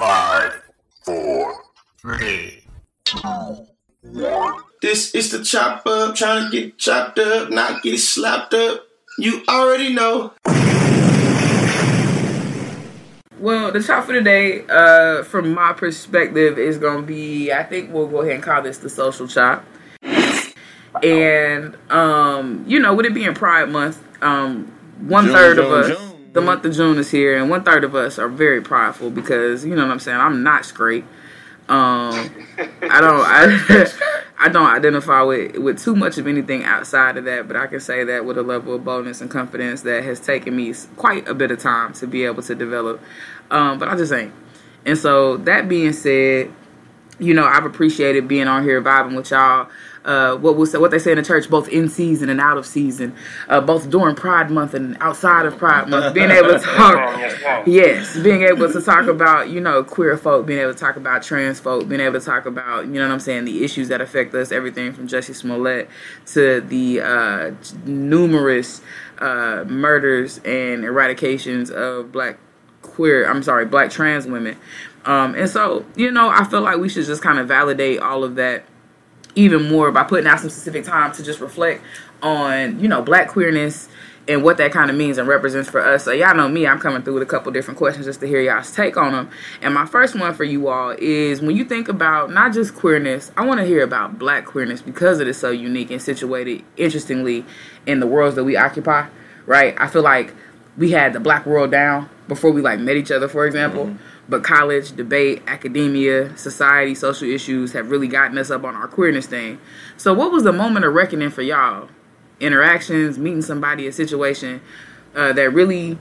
Five, four, three, two, one. This is the chop up, trying to get chopped up, not get slapped up. You already know. Well, the top for today, uh, from my perspective, is gonna be. I think we'll go ahead and call this the social chop. And um, you know, with it being Pride Month, um, one June, third of June, us, June. The month of June is here, and one third of us are very prideful because you know what I'm saying. I'm not straight. Um, I don't. I, I don't identify with with too much of anything outside of that, but I can say that with a level of boldness and confidence that has taken me quite a bit of time to be able to develop. Um, but I just ain't. And so that being said, you know, I've appreciated being on here vibing with y'all. Uh, what was what they say in the church, both in season and out of season, uh, both during Pride Month and outside of Pride Month, being able to talk, yes, being able to talk about you know queer folk, being able to talk about trans folk, being able to talk about you know what I'm saying, the issues that affect us, everything from Jussie Smollett to the uh, numerous uh, murders and eradications of black queer i'm sorry black trans women. Um and so you know i feel like we should just kind of validate all of that even more by putting out some specific time to just reflect on you know black queerness and what that kind of means and represents for us. So y'all know me i'm coming through with a couple different questions just to hear y'all's take on them and my first one for you all is when you think about not just queerness i want to hear about black queerness because it is so unique and situated interestingly in the worlds that we occupy right? I feel like we had the black world down before we like met each other for example mm-hmm. But college debate academia society social issues have really gotten us up on our queerness thing so what was the moment of reckoning for y'all interactions meeting somebody a situation uh, that really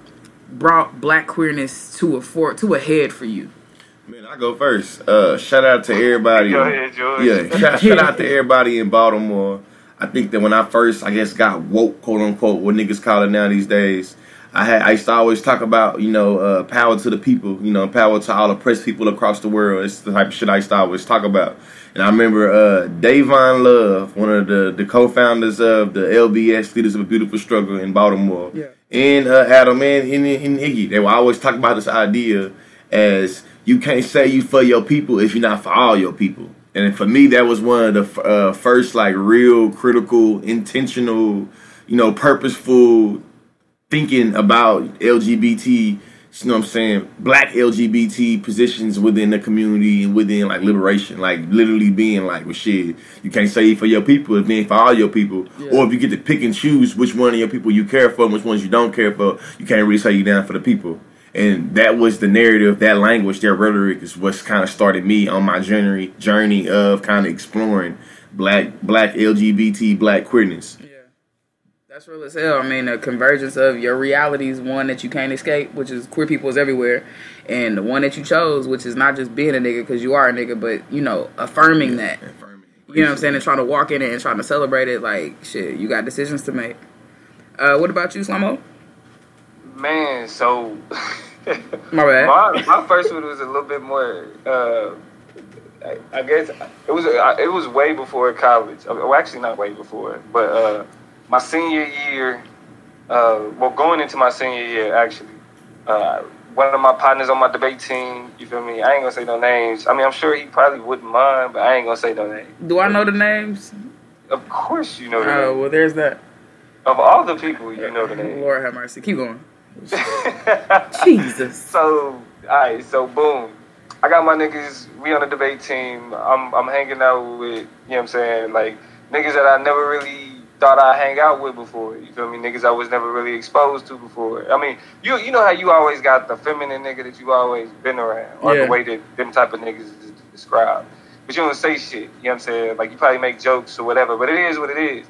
brought black queerness to a for to a head for you Man, I go first. Uh, shout out to everybody. Go ahead, George. Yeah, shout, shout out to everybody in Baltimore. I think that when I first, I guess, got woke, quote unquote, what niggas call it now these days. I had, I used to always talk about, you know, uh, power to the people, you know, power to all oppressed people across the world. It's the type of shit I used to always talk about. And I remember uh, Dayvon Love, one of the, the co-founders of the LBS Leaders of a Beautiful Struggle in Baltimore, Yeah. and uh, Adam and, and, and Iggy. They were always talking about this idea as you can't say you for your people if you're not for all your people. And for me, that was one of the uh, first like real critical, intentional, you know, purposeful thinking about LGBT, you know what I'm saying, black LGBT positions within the community and within like liberation, like literally being like, well, shit, you can't say for your people if it ain't for all your people, or if you get to pick and choose which one of your people you care for and which ones you don't care for, you can't really say you're down for the people. And that was the narrative, that language, that rhetoric is what's kind of started me on my journey journey of kind of exploring black black LGBT black queerness. Yeah, that's real as hell. I mean, the convergence of your reality is one that you can't escape, which is queer people is everywhere, and the one that you chose, which is not just being a nigga because you are a nigga, but you know, affirming that. Affirming. You know what I'm saying? And trying to walk in it and trying to celebrate it. Like shit, you got decisions to make. Uh, what about you, Slomo? Man, so My bad. my my first one was a little bit more. Uh, I, I guess it was uh, it was way before college. Uh, Well, actually, not way before, but uh, my senior year. Uh, well, going into my senior year, actually, uh, one of my partners on my debate team. You feel me? I ain't gonna say no names. I mean, I'm sure he probably wouldn't mind, but I ain't gonna say no names. Do I know the names? Of course, you know the Oh, names. well, there's that. Of all the people, you know the names. Lord have mercy. Keep going. Jesus. So, alright, so boom. I got my niggas, we on the debate team. I'm I'm hanging out with, you know what I'm saying, like niggas that I never really thought I'd hang out with before. You feel me? Niggas I was never really exposed to before. I mean, you you know how you always got the feminine nigga that you always been around, or Yeah. the way that them type of niggas is described. But you don't say shit, you know what I'm saying? Like you probably make jokes or whatever, but it is what it is.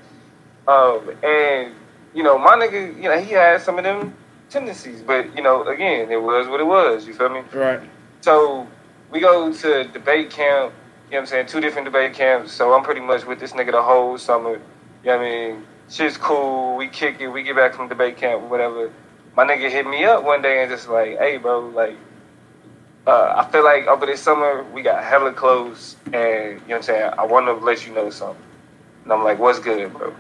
Um, and you know, my nigga, you know, he had some of them tendencies, but you know, again, it was what it was. You feel me? Right. So we go to debate camp. You know what I'm saying? Two different debate camps. So I'm pretty much with this nigga the whole summer. You know what I mean? Shit's cool. We kick it. We get back from debate camp, whatever. My nigga hit me up one day and just like, hey, bro, like, uh, I feel like over this summer we got hella close, and you know what I'm saying. I want to let you know something. And I'm like, what's good, bro?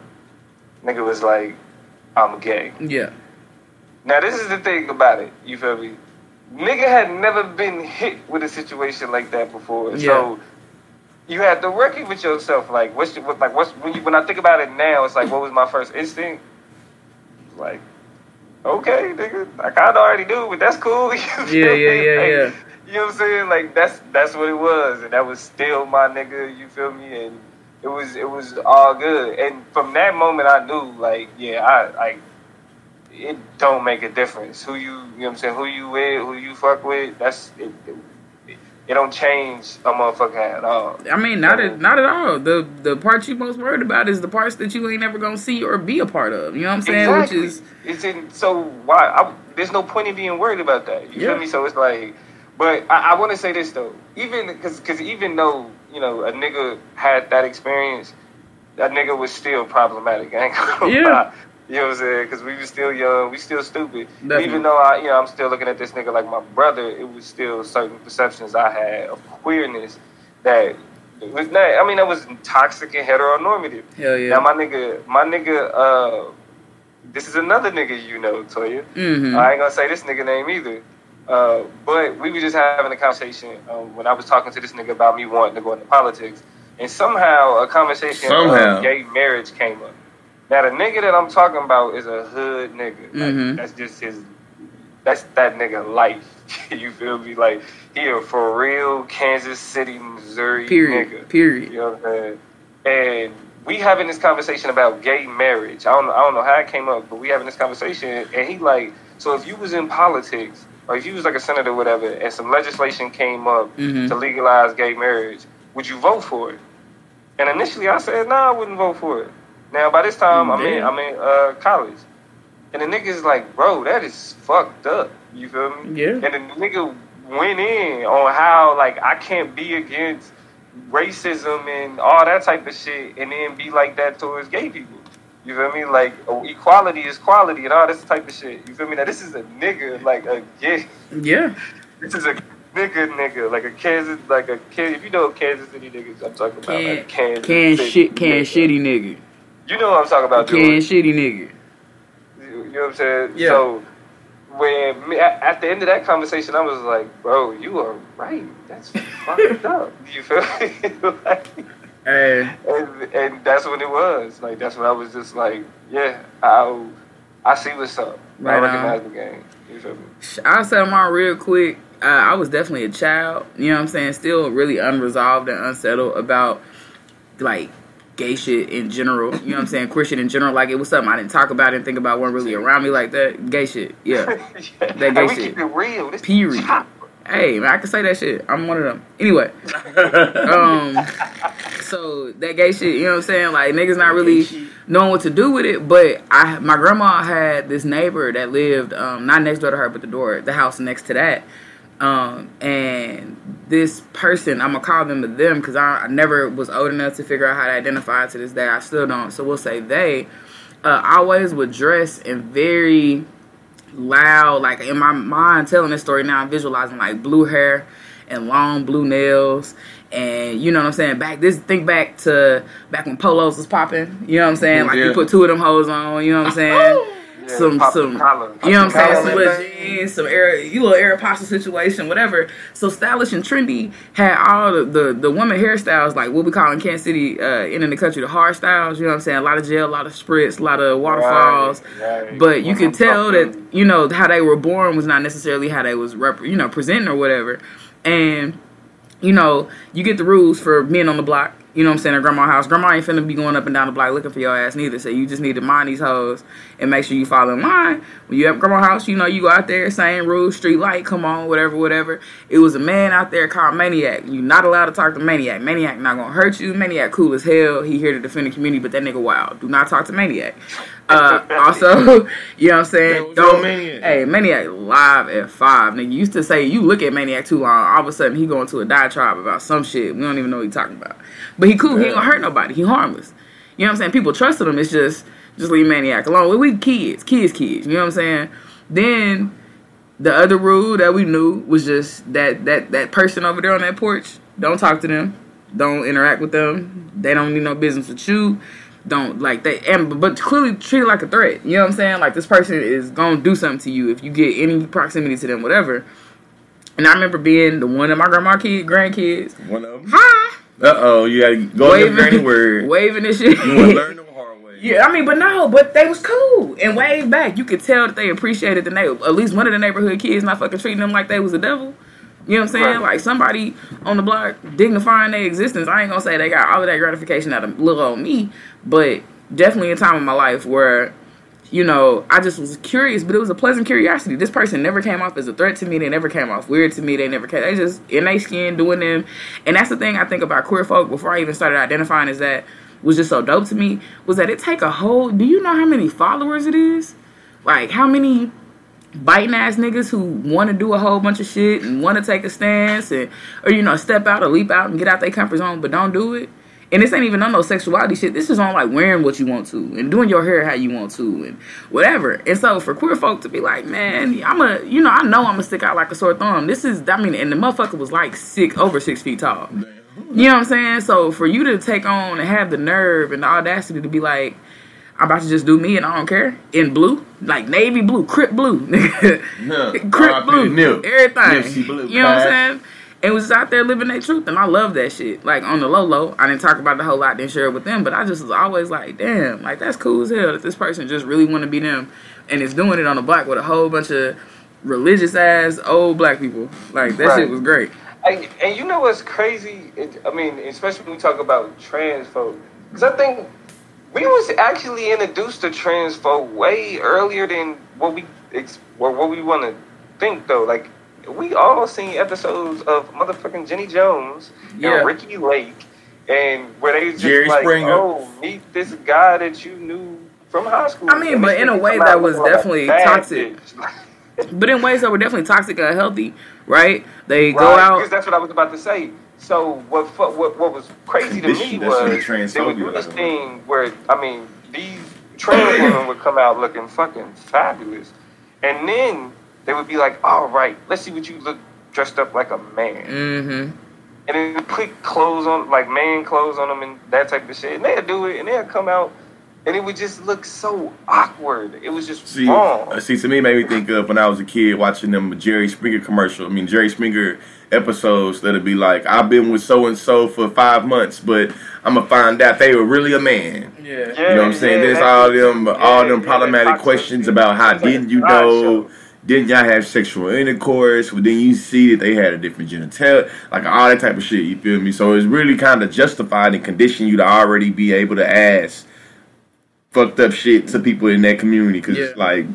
Nigga was like, I'm gay. Yeah. Now this is the thing about it. You feel me? nigga had never been hit with a situation like that before. Yeah. So you had to reckon with yourself. Like, what's your, what, like what's when you when I think about it now, it's like, what was my first instinct? Like, okay, nigga, I kind of already knew, but that's cool. You Yeah, yeah, me? yeah, Like, yeah. You know what I'm saying? Like that's that's what it was, and that was still my nigga. You feel me? And it was it was all good. And from that moment, I knew like, yeah, I like it don't make a difference who you you know what I'm saying who you with who you fuck with. That's it. it it don't change a motherfucker at all. I mean, not at not at all. The the part you most worried about is the parts that you ain't ever gonna see or be a part of. You know what I'm saying? Exactly. Which is it's in so why I, there's no point in being worried about that. You Yeah. feel me? So it's like, but I, I want to say this though, even because because even though you know a nigga had that experience, that nigga was still problematic. I ain't gonna Yeah. You know what I'm saying? Because we was still young, we still stupid. Definitely. Even though I, you know, I'm still looking at this nigga like my brother, it was still certain perceptions I had of queerness that was not. I mean, that was toxic and heteronormative. hell yeah. Now my nigga, my nigga, uh, this is another nigga you know, Toya. hmm I ain't gonna say this nigga name either. Uh, but we were just having a conversation um, when I was talking to this nigga about me wanting to go into politics, and somehow a conversation Somehow. gay marriage came up. Now the nigga that I'm talking about is a hood nigga. Like, Mhm. That's just his. That's that nigga life. you feel me? Like he a for real Kansas City, Missouri Period. nigga. Period. You know what I'm saying? And we having this conversation about gay marriage. I don't know, I don't know how it came up, but we having this conversation, and he like, so if you was in politics, or if you was like a senator, or whatever, and some legislation came up Mhm. to legalize gay marriage, would you vote for it? And initially, I said, no, I wouldn't vote for it. Now, by this time, I'm in, I'm in uh, college, and the nigga's like, bro, that is fucked up. You feel me? Yeah. And the nigga went in on how like I can't be against racism and all that type of shit, and then be like that towards gay people. You feel me? Like oh, equality is quality and all this type of shit. You feel me? Now this is a nigga, like a gay. Yeah. This is a nigga, nigga, like a Kansas, like a kid. If you know Kansas City niggas, I'm talking about Can like Kansas can City shit can nigga. shitty nigga. You know what I'm talking about, Can dude. shitty nigga. You know what I'm saying? Yeah. So when at, at the end of that conversation, I was like, "Bro, you are right. That's fucked up." You feel me? like, Hey. and, and that's what it was. Like that's when I was just like, "Yeah, I I see what's up. Right I on. recognize the game." You feel me? I'll set them on real quick. Uh, I was definitely a child, you know what I'm saying? Still really unresolved and unsettled about like gay shit in general. You know what I'm saying? Queer shit in general. Like it was something I didn't talk about, didn't think about, wasn't really around me like that. Gay shit, yeah. That gay we shit. keep it real. This Period. Hey, man, I can say that shit. I'm one of them. Anyway, um, so that gay shit, you know what I'm saying? Like niggas not really knowing what to do with it. But I, my grandma had this neighbor that lived um, not next door to her, but the door, the house next to that. Um, and this person, I'm gonna call them a them because I, I never was old enough to figure out how to identify to this day. I still don't. So we'll say they. Uh, always would dress in very loud, like in my mind telling this story now, I'm visualizing like blue hair and long blue nails. And you know what I'm saying? Back this think back to back when polos was popping. You know what I'm saying? Like you put two of them hoes on, you know what I'm saying? Some some collar. you know what I'm saying? Some on little that jeans, some air you little Aeropostale situation, whatever. So stylish and trendy had all the, the, the women hairstyles, like what we call in Kansas City, uh, in the country, the hard styles, you know what I'm saying? A lot of gel, a lot of spritz, a lot of waterfalls. Right, right. But you could I'm tell that you know how they were born was not necessarily how they was rep- you know presenting or whatever. And you know you get the rules for men on the block. You know what I'm saying? At grandma house, grandma ain't finna be going up and down the block looking for your ass neither. So you just need to mind these hoes and make sure you follow in line. When you at grandma house, you know you go out there, same rules, street light, come on, whatever, whatever. It was a man out there called Maniac. You're not allowed to talk to Maniac. Maniac not gonna hurt you. Maniac cool as hell. He here to defend the community, but that nigga wild. Do not talk to Maniac. Uh, also, you know what I'm saying? Don't Maniac? Hey, Maniac live at five. Nigga used to say you look at Maniac too long. All of a sudden he going to a diatribe about some shit. We don't even know what he talking about. But he cool. He ain't gonna hurt nobody. He harmless. You know what I'm saying? People trusted him. It's just just leave Maniac alone. We kids, kids, kids. You know what I'm saying? Then the other rule that we knew was just that that that person over there on that porch. Don't talk to them. Don't interact with them. They don't need no business with you. Don't like they and but clearly treat it like a threat. You know what I'm saying? Like this person is gonna do something to you if you get any proximity to them, whatever. And I remember being the one of my grandma kid grandkids. One of them. Hi. Uh oh, you gotta go to the granny word. waving and shit. You learn the hard way. Yeah, I mean, but no, but they was cool and waved back. You could tell that they appreciated the neighbor. At least one of the neighborhood kids not fucking treating them like they was the devil. You know what I'm saying? Right. Like somebody on the block dignifying their existence. I ain't gonna say they got all of that gratification out of little old me, but definitely a time in my life where, you know, I just was curious, but it was a pleasant curiosity. This person never came off as a threat to me. They never came off weird to me. They never came. They just in their skin doing them, and that's the thing I think about queer folk before I even started identifying is that was just so dope to me was that it take a whole. Do you know how many followers it is? Like how many biting ass niggas who want to do a whole bunch of shit and want to take a stance and or you know step out or leap out and get out their comfort zone but don't do it. And this ain't even on no sexuality shit. This is on like wearing what you want to and doing your hair how you want to and whatever. And so for queer folk to be like, man, I'm a, you know, I know I'm gonna stick out like a sore thumb. This is, I mean, and the motherfucker was like six, over six feet tall. You know what I'm saying? So for you to take on and have the nerve and the audacity to be like, I'm about to just do me and I don't care in blue, like navy blue, crip blue, nigga. Crip blue, everything. Blue, you know what I'm saying? And was out there living their truth, and I love that shit. Like on the low low, I didn't talk about the whole lot, didn't share it with them, but I just was always like, damn, like that's cool as hell that this person just really want to be them, and is doing it on the block with a whole bunch of religious ass old black people. Like that Right. shit was great. And, and you know what's crazy? It, I mean, especially when we talk about trans folk, because I think we was actually introduced to trans folk way earlier than what we what we want to think though. Like we all seen episodes of motherfucking Jenny Jones Yeah. and Ricki Lake, and where they just Jerry like, Springer. oh, meet this guy that you knew from high school. I mean, And but in a way that was looking like a definitely toxic. But in ways that were definitely toxic and unhealthy, right? They go out. because that's what I was about to say. So what fu- what what was crazy to me was they would do this thing where I mean these trans women would come out looking fucking fabulous, and then they would be like, "All right, let's see what you look dressed up like a man," Mm-hmm. and then put clothes on like man clothes on them and that type of shit, and they'd do it, and they'd come out. And it would just look so awkward. It was just See, wrong. uh, see, to me, it made me think of when I was a kid watching them Jerry Springer commercial. I mean, Jerry Springer episodes that'd be like, "I've been with so and so for five months, but I'm gonna find out they were really a man." Yeah. Yeah, You know what I'm saying? yeah, There's all them, all them problematic toxic questions about how It's like a didn't you know? show. Didn't y'all have sexual intercourse? Well, then you see that they had a different genital, like all that type of shit. You feel me? So it's really kind of justified and conditioned you to already be able to ask fucked up shit to people in that community because it's Yeah. like,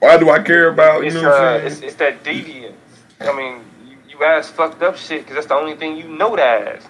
why do I care about? You It's, know what uh, I'm saying? it's, it's that deviance. I mean, you, you ask fucked up shit because that's the only thing you know to ask.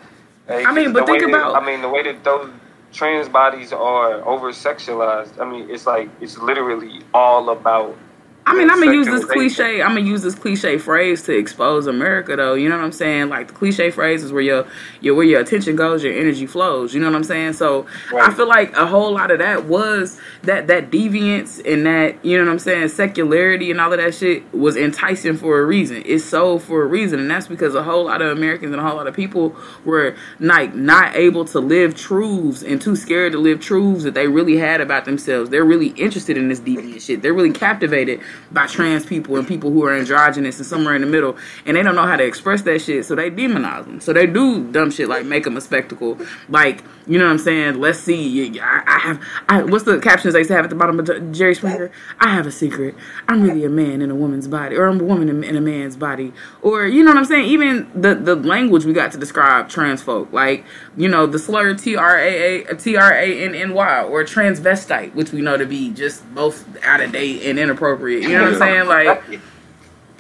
Like, I mean, but think way that- about- I mean, the way that those trans bodies are over sexualized. I mean, it's like it's literally all about. I mean, I'm gonna use this cliche. I'm gonna use this cliche phrase to expose America, though. You know what I'm saying? Like the cliche phrase is where your, your where your attention goes, your energy flows. You know what I'm saying? So I feel like a whole lot of that was that that deviance and that you know what I'm saying, secularity and all of that shit was enticing for a reason. It's sold for a reason, and that's because a whole lot of Americans and a whole lot of people were like not able to live truths and too scared to live truths that they really had about themselves. They're really interested in this deviant shit. They're really captivated by trans people and people who are androgynous and somewhere in the middle, and they don't know how to express that shit, so they demonize them. So they do dumb shit like make them a spectacle, like you know what I'm saying. Let's see, I, I have, I, what's the captions they used to have at the bottom of Jerry Springer? I have a secret. I'm really a man in a woman's body, or I'm a woman in, in a man's body, or you know what I'm saying. Even the the language we got to describe trans folk, like you know the slur T R A A T R A N N Y or transvestite, which we know to be just both out of date and inappropriate. You know what I'm saying? Like,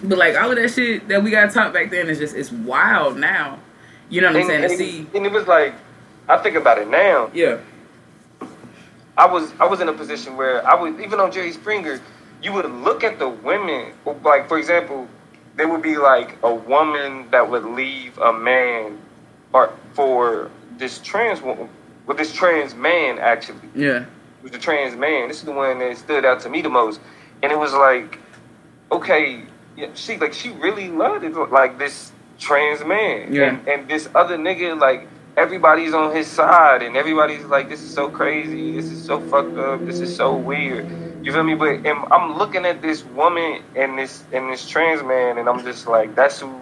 but like all of that shit that we got taught back then is just it's wild now. You know what I'm saying? and, To see, and it was like, I think about it now. yeah, I was I was in a position where I was even on Jerry Springer, you would look at the women like for example, there would be like a woman that would leave a man or for this trans woman with this trans man actually. yeah, It was the trans man. This is the one that stood out to me the most. And it was like, okay, yeah, she like she really loved it like this trans man. Yeah. And and this other nigga, like everybody's on his side and everybody's like, This is so crazy, this is so fucked up, this is so weird. You feel me? But I'm looking at this woman and this and this trans man, and I'm just like, that's who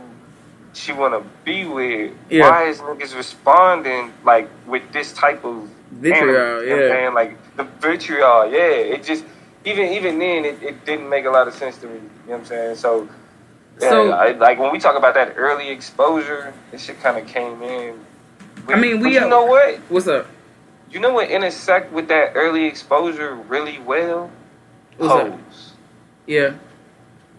she wanna be with. Yeah. Why is niggas responding like with this type of Vitriol, animal, you know what I'm yeah. saying? Like the vitriol, yeah. It just even even then it, it didn't make a lot of sense to me. You know what I'm saying? So yeah, So- I, like when we talk about that early exposure, it shit kind of came in. I mean, we- you know what? What's up? You know what intersect with that early exposure really well? What's up? Pose. Yeah.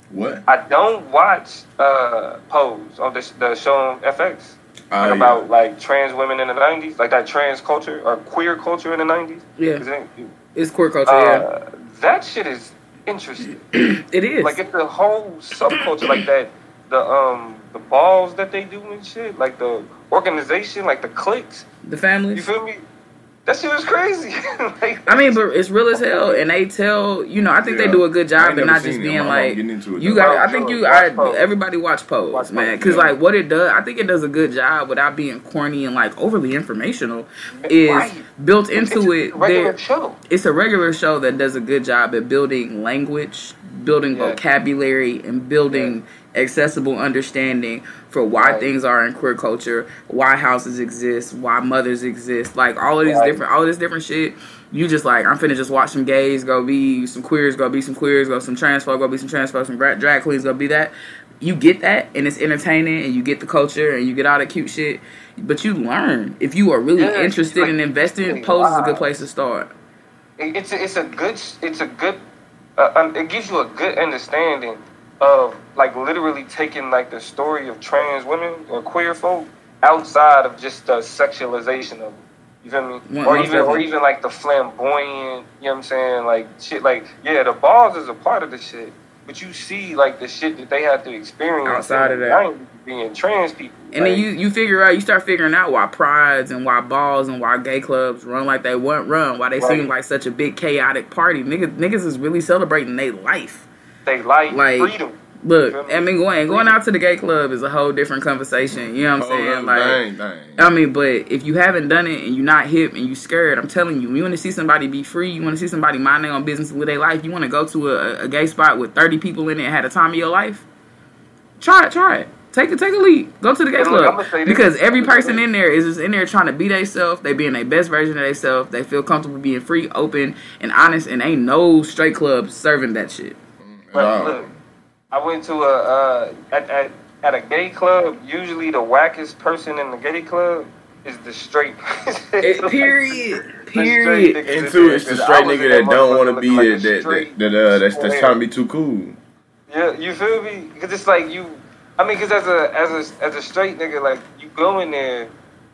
What? I don't watch uh, Pose on the, the show on FX. Like yeah. about like trans women in the '90s, like that trans culture or queer culture in the '90s. Yeah, it- It's queer culture. yeah. uh, that shit is interesting. It is. Like it's a whole subculture like that. The um the balls that they do and shit, like the organization, like the cliques. the families. You feel me? That shit was crazy. like, I mean, but it's real as hell, and they tell you know. I think they do a good job, ain't and not just being My mom like getting into it, you got. I think you. I everybody watch Pose, Watch man, because yeah. like what it does, I think it does a good job without being corny and like overly informational. Is Right. built it's into a it. regular There, show. it's a regular show that does a good job at building language, building Yeah. vocabulary, and building accessible understanding for why Right. things are in queer culture, why houses exist, why mothers exist, like all of these Right. different, all this different shit. You just like, I'm finna just watch some gays go be some queers, go be some queers, go some trans folk, go be some trans folk, some drag queens, go be that. You get that, and it's entertaining, and you get the culture, and you get all the cute shit. But you learn if you are really Yeah, interested like, in investing. Pose is a good place to start. It's a, it's a good it's a good uh, um, it gives you a good understanding of like literally taking like the story of trans women or queer folk outside of just the sexualization of it. You feel me? One- or even or even like the flamboyant, you know what I'm saying? Like shit like yeah, the balls is a part of the shit. But you see like the shit that they have to experience Outside of that. being trans people. And then you you figure out you start figuring out why prides and why balls and why gay clubs run like they want run, why they Right. seem like such a big chaotic party. Niggas niggas is really celebrating their life. They like, like, freedom. Look, I mean going going out to the gay club is a whole different conversation. You know what I'm oh, saying? up, Like dang, dang. I mean, but if you haven't done it and you're not hip and you scared, I'm telling you, you want to see somebody be free, you want to see somebody mind their own business and live their life, you want to go to a, a gay spot with 30 people in it and had a time of your life, try it, try it. Take a take a leap. Go to the gay club I'ma say this. because every person in there is just in there trying to be themselves. They being their best version of themselves. They feel comfortable being free, open, and honest. And ain't no straight club serving that shit. But Wow. look, I went to a uh, at, at at a gay club. Usually, the wackest person in the gay club is the straight. It, period. The straight Period. niggas in Into there, it's the 'cause I straight nigga in that don't want to be looking it, like that that, that uh, that's that's trying to be too cool. Yeah, you feel me? Because it's like you. I mean, because as a as a as a straight nigga, like you go in there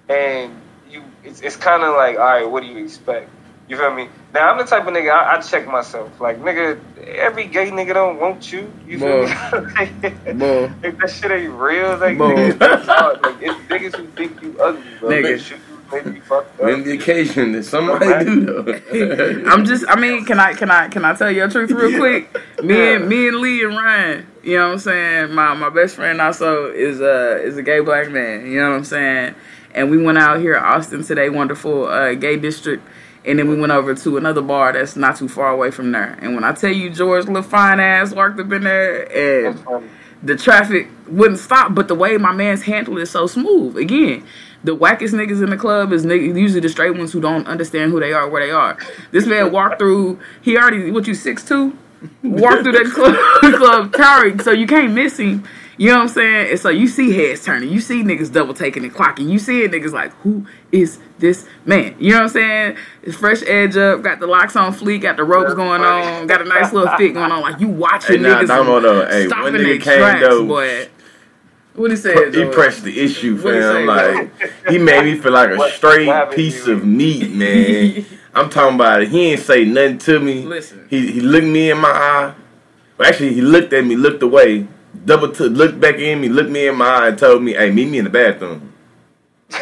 and you, it's it's kind of like, all right, what do you expect? You feel me? Now I'm the type of nigga I, I check myself. Like nigga, every gay nigga don't want you. You feel me? Bull. if that shit ain't real, like, Bull. nigga, it's hard. like it's niggas who think you ugly, bro. Nigga. They shoot you, maybe you fucked On up. the occasion that somebody do though. I'm just. I mean, can I can I can I tell you a truth real quick? Me and me and Lee and Ryan. You know what I'm saying? My my best friend also is a is a gay black man. You know what I'm saying? And we went out here Austin today, wonderful uh, gay district. And then we went over to another bar that's not too far away from there. And when I tell you George little fine ass walked up in there and the traffic wouldn't stop, but the way my man's handled it so smooth. Again, the wackest niggas in the club is niggas, usually the straight ones who don't understand who they are, where they are. This man walked through. He already what you six two, walked through that club, club towering, so you can't miss him. You know what I'm saying? And so you see heads turning, you see niggas double taking and clocking, you see niggas like, who is this man? You know what I'm saying? It's fresh edge up, got the locks on fleek, got the ropes going on, got a nice little fit going on. Like you watching Hey, nah, niggas Damo, though. Hey, one stopping nigga their came, tracks, though. boy. What he said? He George? pressed the issue, What'd he say, fam. Like he made me feel like a What- straight what piece of meat, man. I'm talking about it. He ain't say nothing to me. Listen. He he looked me in my eye. Well, actually, he looked at me, looked away, double to looked back in me, looked me in my eye, and told me, "Hey, meet me in the bathroom.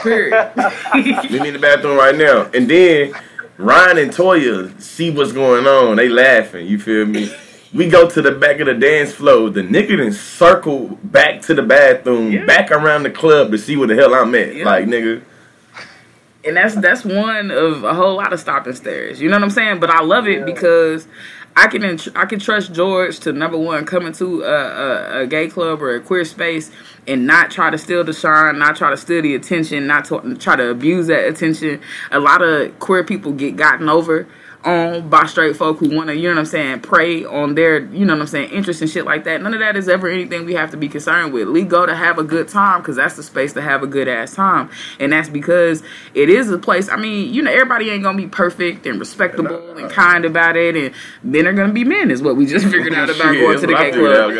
Period. Meet me in the bathroom right now." And then Ryan and Toya see what's going on. They laughing. You feel me? We go to the back of the dance floor. The nigga then circle back to the bathroom, Yeah. back around the club to see where the hell I'm at. Yeah. Like nigga. and that's that's one of a whole lot of stopping stairs. You know what I'm saying? But I love it because I can I can trust George to number one come into a, a, a gay club or a queer space and not try to steal the shine, not try to steal the attention, not to try to abuse that attention. A lot of queer people get gotten over on by straight folk who want to, you know what I'm saying, prey on their, you know what I'm saying, interest and shit like that. None of that is ever anything we have to be concerned with. We go to have a good time because that's the space to have a good ass time, and that's because it is a place. I mean, you know, everybody ain't gonna be perfect and respectable and kind about it, and men are gonna be men, is what we just figured out about Shit, going to the gay club.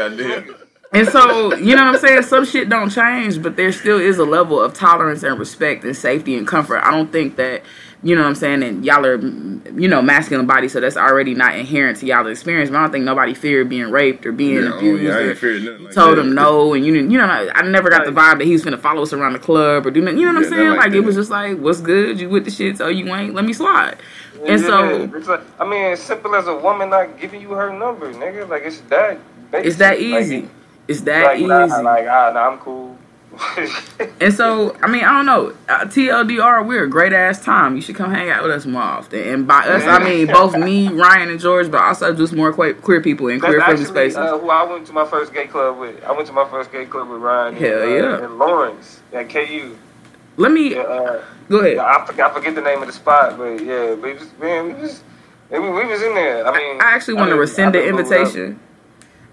out. And so, you know what I'm saying? Some shit don't change, but there still is a level of tolerance and respect and safety and comfort. I don't think that, you know what I'm saying, and y'all are, you know, masculine body, so that's already not inherent to y'all's experience. But I don't think nobody feared being raped or being Yeah, oh, abused. yeah, I or ain't feared nothing like told that. him no, and you know, you know, I never got the vibe that he was gonna follow us around the club or do nothing. You know what I'm saying? Like, like it was just like, what's good? You with the shit? So you ain't? Let me slide. And so it's like, I mean, as simple as a woman not giving you her number, nigga. Like it's that. Basic. it's that Like, easy. It's that like, easy. Nah, like ah, nah, I'm cool. And so, I mean, I don't know. Uh, TLDR, we're a great ass time. You should come hang out with us more often. And by us, I mean both me, Ryan, and George, but also just more que- queer people in That's queer friendly spaces. uh, who I went to my first gay club with. I went to my first gay club with Ryan. Hell in, uh, yeah. In Lawrence at KU. Let me Yeah, uh, go ahead. I forget, I forget the name of the spot, but yeah, but it was, man, we was, we, was in there. I mean, I actually want to mean, rescind the been moved up. invitation.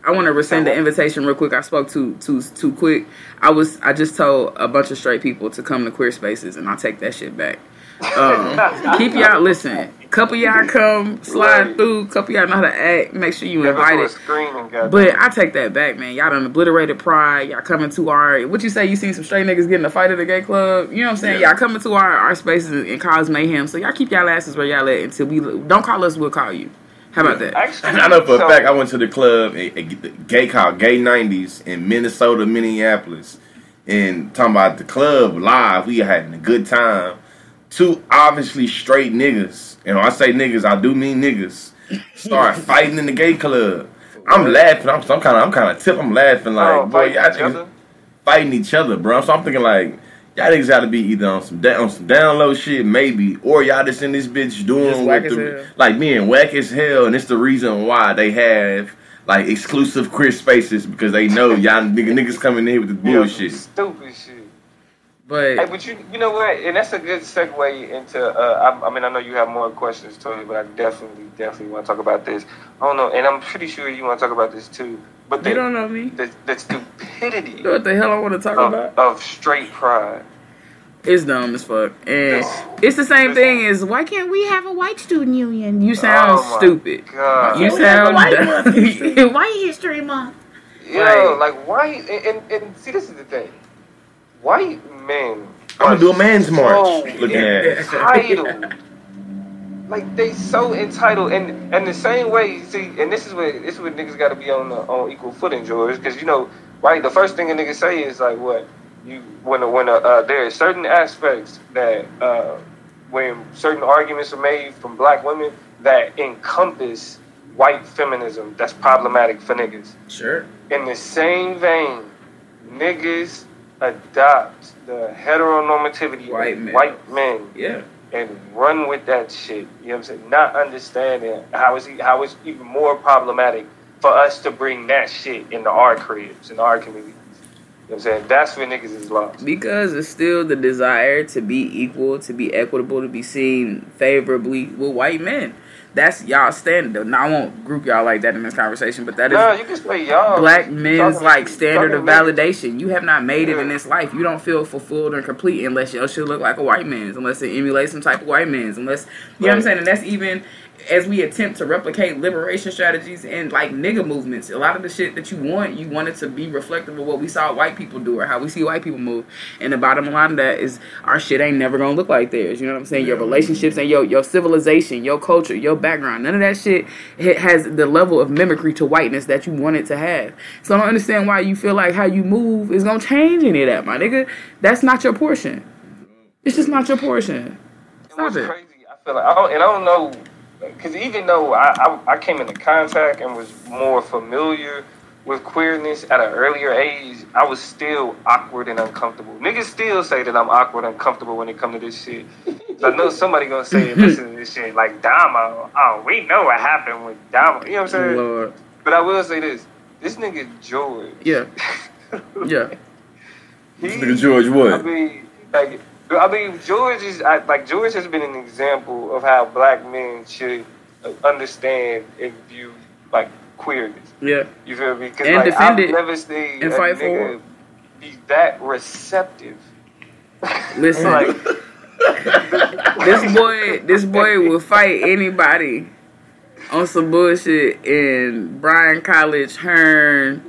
I want to rescind the invitation real quick. I spoke too too too quick. I was I just told a bunch of straight people to come to queer spaces, and I take that shit back. Um, keep y'all listen. Couple y'all come slide Right. through. Couple y'all know how to act. Make sure you Never threw a invited. screen and got But I take that back, man. Y'all done obliterated pride. Y'all coming to our what you say? You seen some straight niggas getting a fight at a gay club? You know what I'm saying? Yeah. Y'all coming to our, our spaces and cause mayhem. So y'all keep y'all asses where y'all at until we don't call us. We'll call you. How about that? Actually, I know for a fact I went to the club, a, a gay called Gay 90s in Minnesota, Minneapolis. And talking about the club live, we having a good time. Two obviously straight niggas, and when I say niggas, I do mean niggas, start fighting in the gay club. I'm laughing. I'm some kind of I'm kind of tip. I'm laughing like, Oh, boy, fighting y'all each fighting each other, bro. So I'm thinking like, y'all niggas got to be either on some da- on some down low shit, maybe, or y'all just in this bitch doing Just what whack as the like being whack as hell, and it's the reason why they have like exclusive queer spaces because they know y'all nigga, niggas coming in with the Yeah, bullshit. Stupid shit. But Hey, but you you know what? And that's a good segue into. Uh, I, I mean, I know you have more questions, Tony, but I definitely, definitely want to talk about this. I don't know, and I'm pretty sure you want to talk about this too. But the you don't know me. the, the stupidity You know what the hell I want to talk of, about? of straight pride. It's dumb as fuck, and This- it's the same this- thing as why can't we have a white student union? You sound Oh my stupid. God. You Can't we have a sound white dumb. White History Month. Yo, Right. like why? And, and, and see, this is the thing. White men. I'm gonna do a man's march. so Looking at it. entitled. like they so entitled, and and the same way. See, and this is what this is what niggas got to be on the, on equal footing, George. Because you know, right? The first thing a nigga say is like, what you when a, when a, uh, there are certain aspects that uh, when certain arguments are made from black women that encompass white feminism that's problematic for niggas. Sure. In the same vein, niggas adopt the heteronormativity White of men. white men Yeah. And run with that shit. You know what I'm saying? Not understanding how is how it's even more problematic for us to bring that shit into our cribs, in our communities. You know what I'm saying? That's where niggas is lost. Because it's still the desire to be equal, to be equitable, to be seen favorably with white men. That's y'all standard. Now I won't group y'all like that in this conversation, but that is No, you can say y'all. black men's like standard of validation. You have not made it in this life. You don't feel fulfilled and complete unless your shit look like a white man's, unless it emulates some type of white man's, unless you know what I'm saying. And that's even as we attempt to replicate liberation strategies and like nigga movements. A lot of the shit that you want, you want it to be reflective of what we saw white people do or how we see white people move. And the bottom line of that is our shit ain't never gonna look like theirs. You know what I'm saying? Your relationships and your your civilization, your culture, your background, none of that shit ha- has the level of mimicry to whiteness that you want it to have. So I don't understand why you feel like how you move is gonna change any of that, my nigga. That's not your portion. It's just not your portion. It Stop was it. crazy. I feel like I don't, and I don't know, because even though I, I I came into contact and was more familiar with queerness at an earlier age, I was still awkward and uncomfortable. Niggas still say that I'm awkward and uncomfortable when it come to this shit. 'Cause I know somebody gonna say, listen to this shit like Damo. Oh, we know what happened with Damo. You know what I'm saying? Lord. But I will say this: this nigga George. Yeah. Yeah. he, Nigga George I what? mean, like, I mean, George is I, like George has been an example of how black men should understand and view like queerness. Yeah. You feel me? 'Cause, And like, defend I've it never seen and a fight for nigga be that receptive. Listen. like, This boy, this boy will fight anybody on some bullshit in Bryan College, Hearne,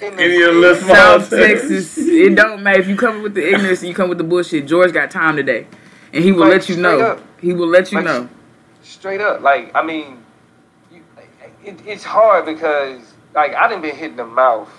in Any of the South. Texas. It don't matter if you come with the ignorance and you come with the bullshit. George got time today, and he will Like, let you know. up. He will let you Like, know. straight up, like I mean, you, it, it's hard because like I didn't been hit in the mouth.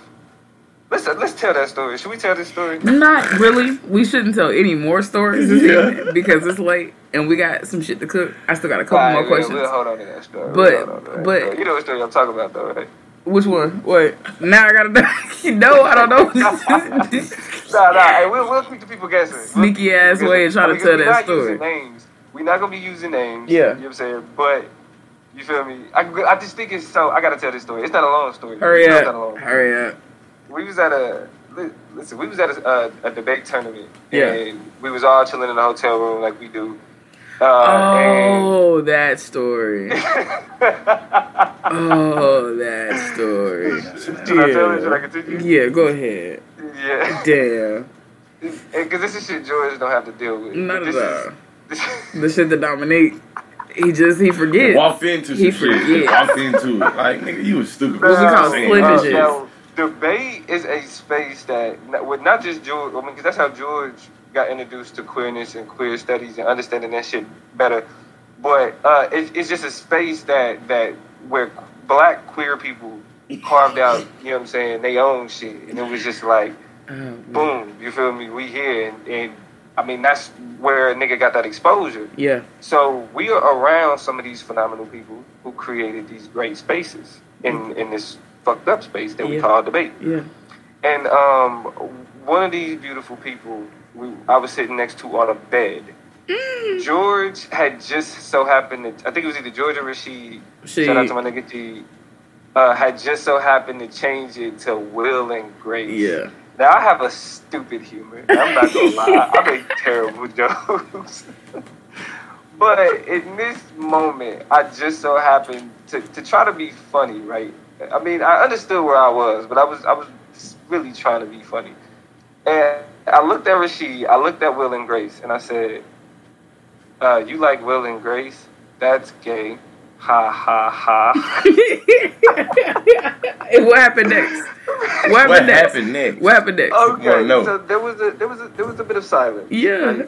Let's let's tell that story. Should we tell this story? Not really. We shouldn't tell any more stories this evening because it's late and we got some shit to cook. I still got a couple Alright, more we'll- questions. We'll hold on to that story. But- We'll hold on to that but- story. you know what story I'm talking about, though, right? Which one? What? Now I gotta know. no, I don't know. Nah, nah. Hey, we'll, we'll keep the people guessing. We'll Sneaky ass people way of trying to tell that story. Names. We're not gonna be using names. Yeah. You know what I'm saying? But you feel me? I, I just think it's so. I gotta tell this story. It's not a long story. Hurry It's not a long up. Hurry up. We was at a listen. We was at a, a, a debate tournament, Yeah. and we was all chilling in the hotel room like we do. Uh, Oh, that story. Oh, that story. should I tell it? Should I continue? Yeah, go ahead. Yeah, Damn. because this is shit George don't have to deal with. Not this at all. The shit that Dominique, he just, he forgets. Walked into some He shit. forget. Walked into it. Like, nigga, you was stupid. What we call Saying slippage. shit. now, debate is a space that, with not just George, I mean, because that's how George got introduced to queerness and queer studies and understanding that shit better. But uh, it, it's just a space that that where black queer people carved out, you know what I'm saying, they own shit, and it was just like, Oh, boom, you feel me? We here, and, and I mean that's where a nigga got that exposure. yeah. So we are around some of these phenomenal people who created these great spaces in in this fucked up space that we Yeah. call debate. Yeah. And um, one of these beautiful people, we, I was sitting next to on a bed. George had just so happened to, I think it was either George or Rashid. Shout out She, to my nigga G. Uh, had just so happened to change it to Will and Grace. yeah. Now I have a stupid humor. I'm not gonna lie. I make terrible jokes. but in this moment, I just so happened to, to try to be funny, right? I mean, I understood where I was, but I was I was really trying to be funny. And I looked at Rashid, I looked at Will and Grace, and I said, uh, "You like Will and Grace? That's gay." Ha ha ha. And what happened next? What What happened next? happened next? What happened next? Okay, wanna so there was a there was a there was a bit of silence. Yeah.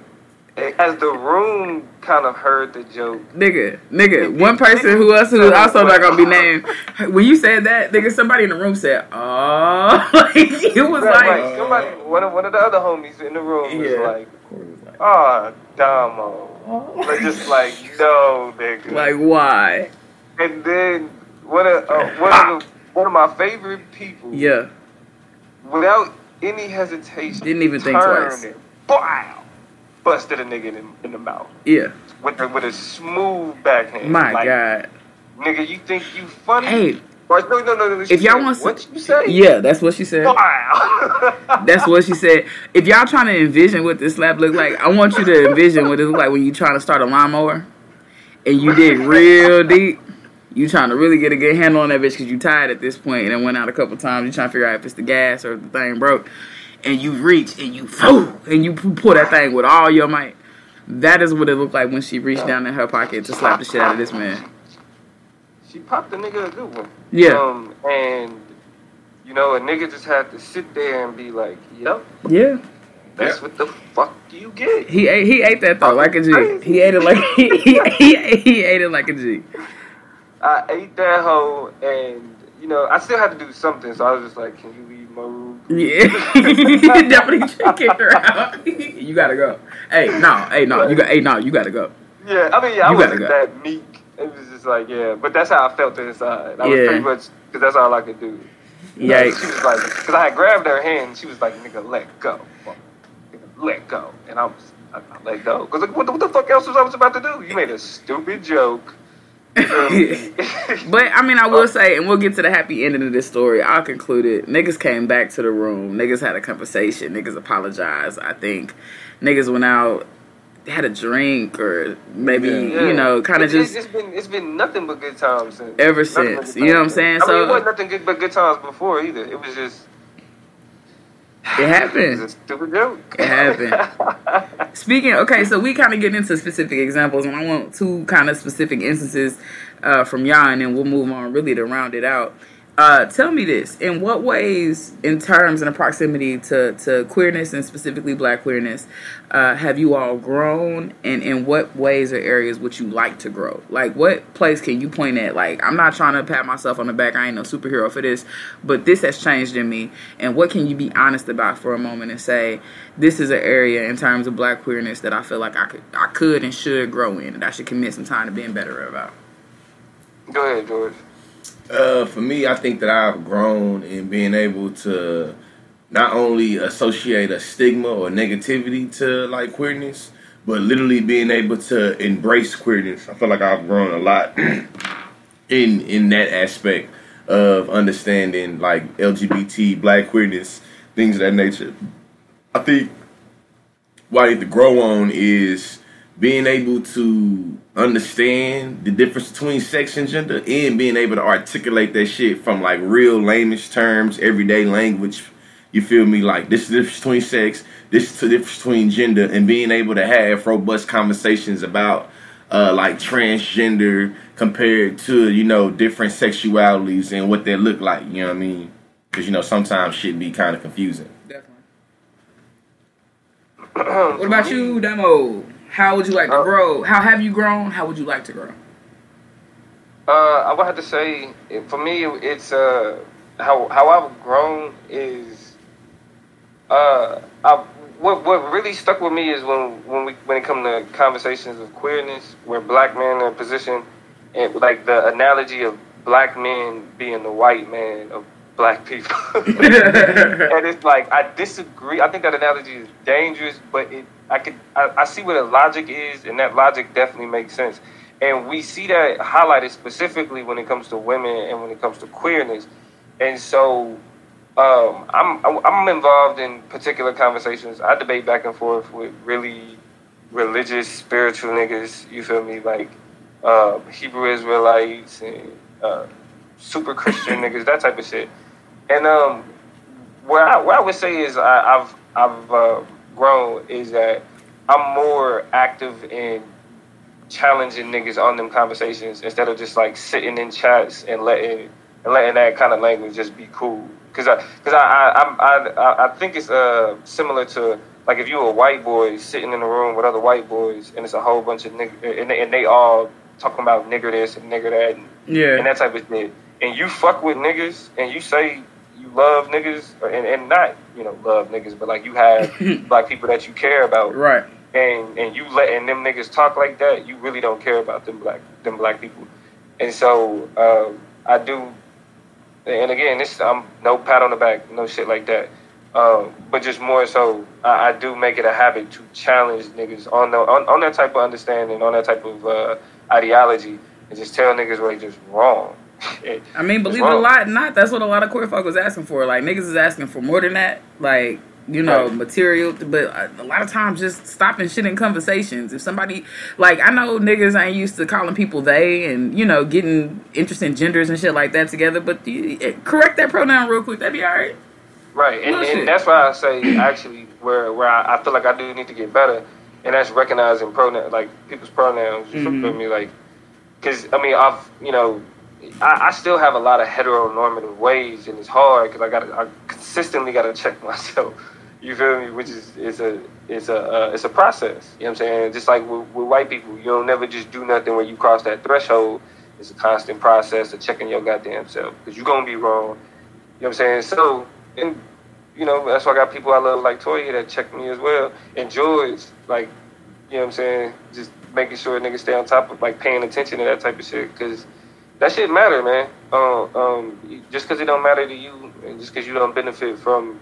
As the room kind of heard the joke, Nigga, nigga, one person who else who also not gonna be named. When you said that, nigga, somebody in the room said, "Oh," like it was right, like, right. somebody, one of one of the other homies in the room was Yeah. like, "Ah, Damo," like just like, "No, nigga." like why? and then one of uh, one of the, one of my favorite people, Yeah, without any hesitation, Didn't even think twice. and, Wow, busted a nigga in, in the mouth yeah. with a, with a smooth backhand. My like, God. nigga, you think you funny? Hey, Or, no, no, no, no. she If y'all want what you say? yeah, that's what she said. Wow. That's what she said. If y'all trying to envision what this slap look like, I want you to envision what it look like when you trying to start a lawnmower and you dig real deep. You trying to really get a good handle on that bitch because you tired at this point and it went out a couple times. You trying to figure out if it's the gas or if the thing broke. And you reach and you and you pull that thing with all your might. That is what it looked like when she reached down in her pocket to slap the shit out of this man. she popped the nigga a good one. Yeah, Um, and you know, a nigga just had to sit there and be like, "Yep, yeah. that's what the fuck you get." He ate. He ate that though like a G. He ate it like he he, he, he ate it like a G. I ate that hoe, and you know, I still had to do something, so I was just like, "Can you leave my room?" Yeah, definitely kicked her out. you gotta go. Hey, no, hey, no, you got, hey, no, you gotta go. Yeah, I mean, yeah, I You wasn't go. that meek. It was just like, yeah, but that's how I felt inside. I was Yeah. pretty much because that's all I could do. Yeah. She was like, because I had grabbed her hand, she was like, "Nigga, let go. Nigga, let go," and I was I, I let go. Cause like, what, what the fuck else was I was about to do? You made a stupid joke. but I mean, I will say, and we'll get to the happy ending of this story. I'll conclude it. Niggas came back to the room. Niggas had a conversation. Niggas apologized. I think niggas went out, had a drink, or maybe Yeah. you know, kind of It's- just it's been it's been nothing but good times since. Ever since. You know what I'm saying? since. I mean, So- it wasn't nothing good but good times before either. It was just it it was a happened. stupid joke. It happened. Speaking, okay, so we kind of get into specific examples, and I want two kind of specific instances uh, from y'all, and then we'll move on really to round it out. Uh, tell me this: in what ways, in terms and in proximity to, to queerness and specifically Black queerness, uh, have you all grown, and in what ways or areas would you like to grow? Like, what place can you point at? Like, I'm not trying to pat myself on the back; I ain't no superhero for this, but this has changed in me. And what can you be honest about for a moment and say, this is an area in terms of Black queerness that I feel like I could, I could and should grow in, and I should commit some time to being better about. Go ahead, George. Uh, for me, I think that I've grown in being able to not only associate a stigma or negativity to like queerness, but literally being able to embrace queerness. I feel like I've grown a lot in in that aspect of understanding like LGBT, Black queerness, things of that nature. I think what I need to grow on is being able to understand the difference between sex and gender and being able to articulate that shit from like real lamest terms, everyday language. You feel me? Like this is the difference between sex, this is the difference between gender, and being able to have robust conversations about uh, like transgender compared to you know different sexualities and what they look like. You know what I mean? Because you know sometimes shit be kind of confusing. Definitely. What about you, Demo? How would you like to Uh, grow? How have you grown? How would you like to grow? Uh, I would have to say, for me, it's uh, how how I've grown is uh, I, what what really stuck with me is when when we when it comes to conversations of queerness, where black men are positioned, and like the analogy of black men being the white man of black people. and it's like I disagree. I think that analogy is dangerous, but it I could I, I see what the logic is, and that logic definitely makes sense. And we see that highlighted specifically when it comes to women and when it comes to queerness. And so um, I'm I'm involved in particular conversations. I debate back and forth with really religious, spiritual niggas. You feel me? Like uh, Hebrew Israelites and uh, super Christian niggas, that type of shit. And um, what I, what I would say is I, I've I've uh, grown is that I'm more active in challenging niggas on them conversations instead of just like sitting in chats and letting and letting that kind of language just be cool. Cause I cause I I I I, think it's uh similar to like if you were a white boy sitting in a room with other white boys and it's a whole bunch of niggas and they, and they all talking about nigger this and nigger that and Yeah. and that type of shit. And you fuck with niggas and you say you love niggas and, and not, you know, love niggas, but like you have black people that you care about Right. and and you letting them niggas talk like that, you really don't care about them black them black people. And so um, I do and again, this I'm no pat on the back, no shit like that. Um, but just more so, I, I do make it a habit to challenge niggas on the on, on that type of understanding, on that type of uh, ideology, and just tell niggas where they just wrong. I mean, believe it or not, not that's what a lot of queer folk was asking for. Like niggas is asking for more than that. Like you know, Right. material. But a a lot of times, just stopping shit in conversations. If somebody like I know niggas ain't used to calling people they and you know getting interesting genders and shit like that together. But you, eh, correct that pronoun real quick. That'd be all right. Right, and, and that's why I say actually where where I, I feel like I do need to get better, and that's recognizing pronoun like people's pronouns. You Mhm. feel me? Like, because I mean I've you know I, I still have a lot of heteronormative ways, and it's hard because I got I consistently got to check myself. You feel me? Which is it's a it's a uh, it's a process. You know what I'm saying? Just like with, with white people, you don't never just do nothing when you cross that threshold. It's a constant process of checking your goddamn self because you're gonna be wrong. You know what I'm saying? So, and you know, that's why I got people I love like Toya that check me as well. And George, like, you know what I'm saying? Just making sure niggas stay on top of like paying attention to that type of shit because that shit matter, man. Um, um, just because it don't matter to you, and just because you don't benefit from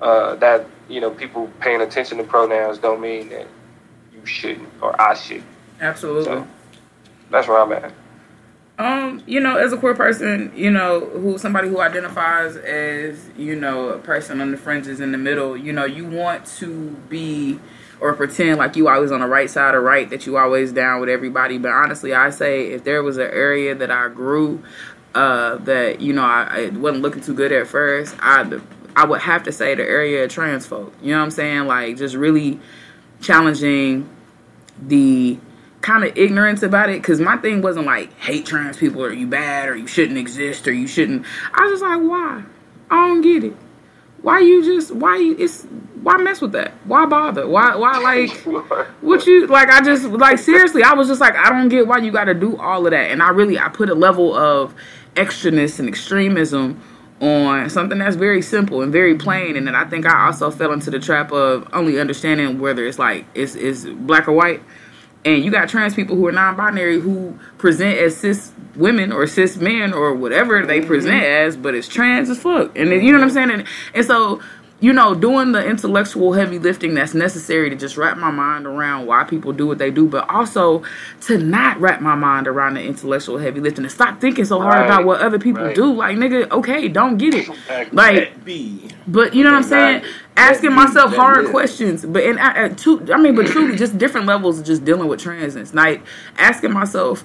uh, that, you know, people paying attention to pronouns don't mean that you shouldn't or I shouldn't. Absolutely. So that's where I'm at. Um, you know, as a queer person, you know, who somebody who identifies as, you know, a person on the fringes in the middle, you know, you want to be or pretend like you always on the right side of right, that you always down with everybody. But honestly, I say if there was an area that I grew, uh, that you know I, I wasn't looking too good at first, I I would have to say the area of trans folk. You know what I'm saying? Like just really challenging the kind of ignorance about it because my thing wasn't like hate trans people or you bad or you shouldn't exist or you shouldn't i was just like why i don't get it why you just why you it's why mess with that? Why bother? Why why like what you like i just like seriously i was just like i don't get why you gotta do all of that. And i really i put a level of extraness and extremism on something that's very simple and very plain. And then i think i also fell into the trap of only understanding whether it's like it's, it's black or white and you got trans people who are non-binary who present as cis women or cis men or whatever they present mm-hmm. as, but it's trans as fuck. And then, you know what I'm saying? And, and so, you know, doing the intellectual heavy lifting that's necessary to just wrap my mind around why people do what they do, but also to not wrap my mind around the intellectual heavy lifting and stop thinking so hard Right. about what other people Right. do. Like, nigga, okay, don't get it. Like, but you know what I'm saying? Asking myself hard questions, but and I, I, two, I mean, but truly, just different levels of just dealing with transness. Like asking myself,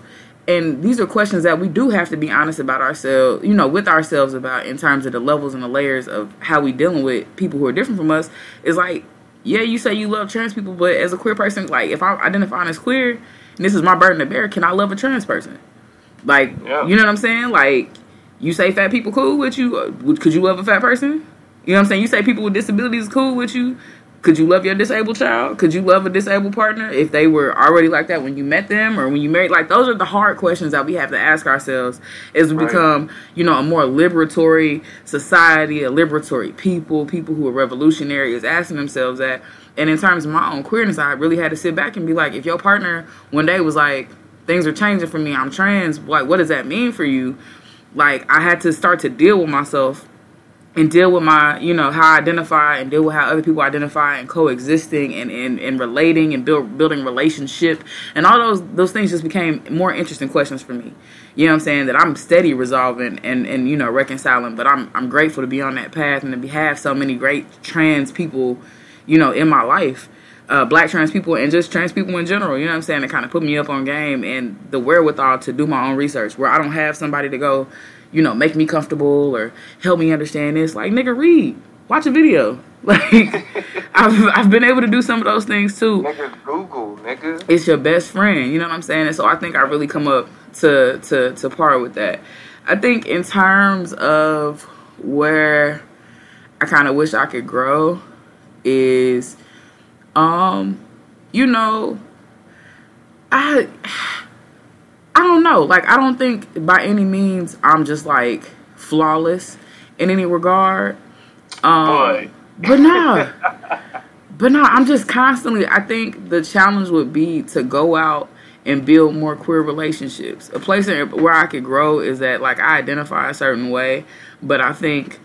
and these are questions that we do have to be honest about ourselves, you know, with ourselves about in terms of the levels and the layers of how we dealing with people who are different from us. Is like, yeah, you say you love trans people, but as a queer person, like if I'm identifying as queer, and this is my burden to bear, can I love a trans person? Like, Yeah. you know what I'm saying? Like, you say fat people cool with you. uh, Could you love a fat person? You know what I'm saying? You say people with disabilities cool with you. Could you love your disabled child? Could you love a disabled partner if they were already like that when you met them or when you married? Like those are the hard questions that we have to ask ourselves as we Right. become, you know, a more liberatory society, a liberatory people, people who are revolutionary is asking themselves that. And in terms of my own queerness, I really had to sit back and be like, if your partner one day was like, things are changing for me, I'm trans, like what does that mean for you? Like I had to start to deal with myself and deal with my you know how I identify and deal with how other people identify and coexisting and, and, and relating and build, building relationship. And all those those things just became more interesting questions for me. You know what I'm saying? That I'm steady resolving and and you know reconciling but I'm I'm grateful to be on that path and to be, have so many great trans people you know in my life. Uh, black trans people and just trans people in general, you know what I'm saying, to kind of put me up on game and the wherewithal to do my own research where I don't have somebody to go, you know, make me comfortable or help me understand this. Like, nigga, read, watch a video. Like, I've, I've been able to do some of those things too. Nigga, Google, nigga. It's your best friend, you know what I'm saying? And so I think I really come up to, to, to par with that. I think in terms of where I kind of wish I could grow is um you know i i don't know. Like i don't think by any means i'm just like flawless in any regard. Um Boy. but nah but nah i'm just constantly i think the challenge would be to go out and build more queer relationships. A place where i could grow is that like i identify a certain way but i think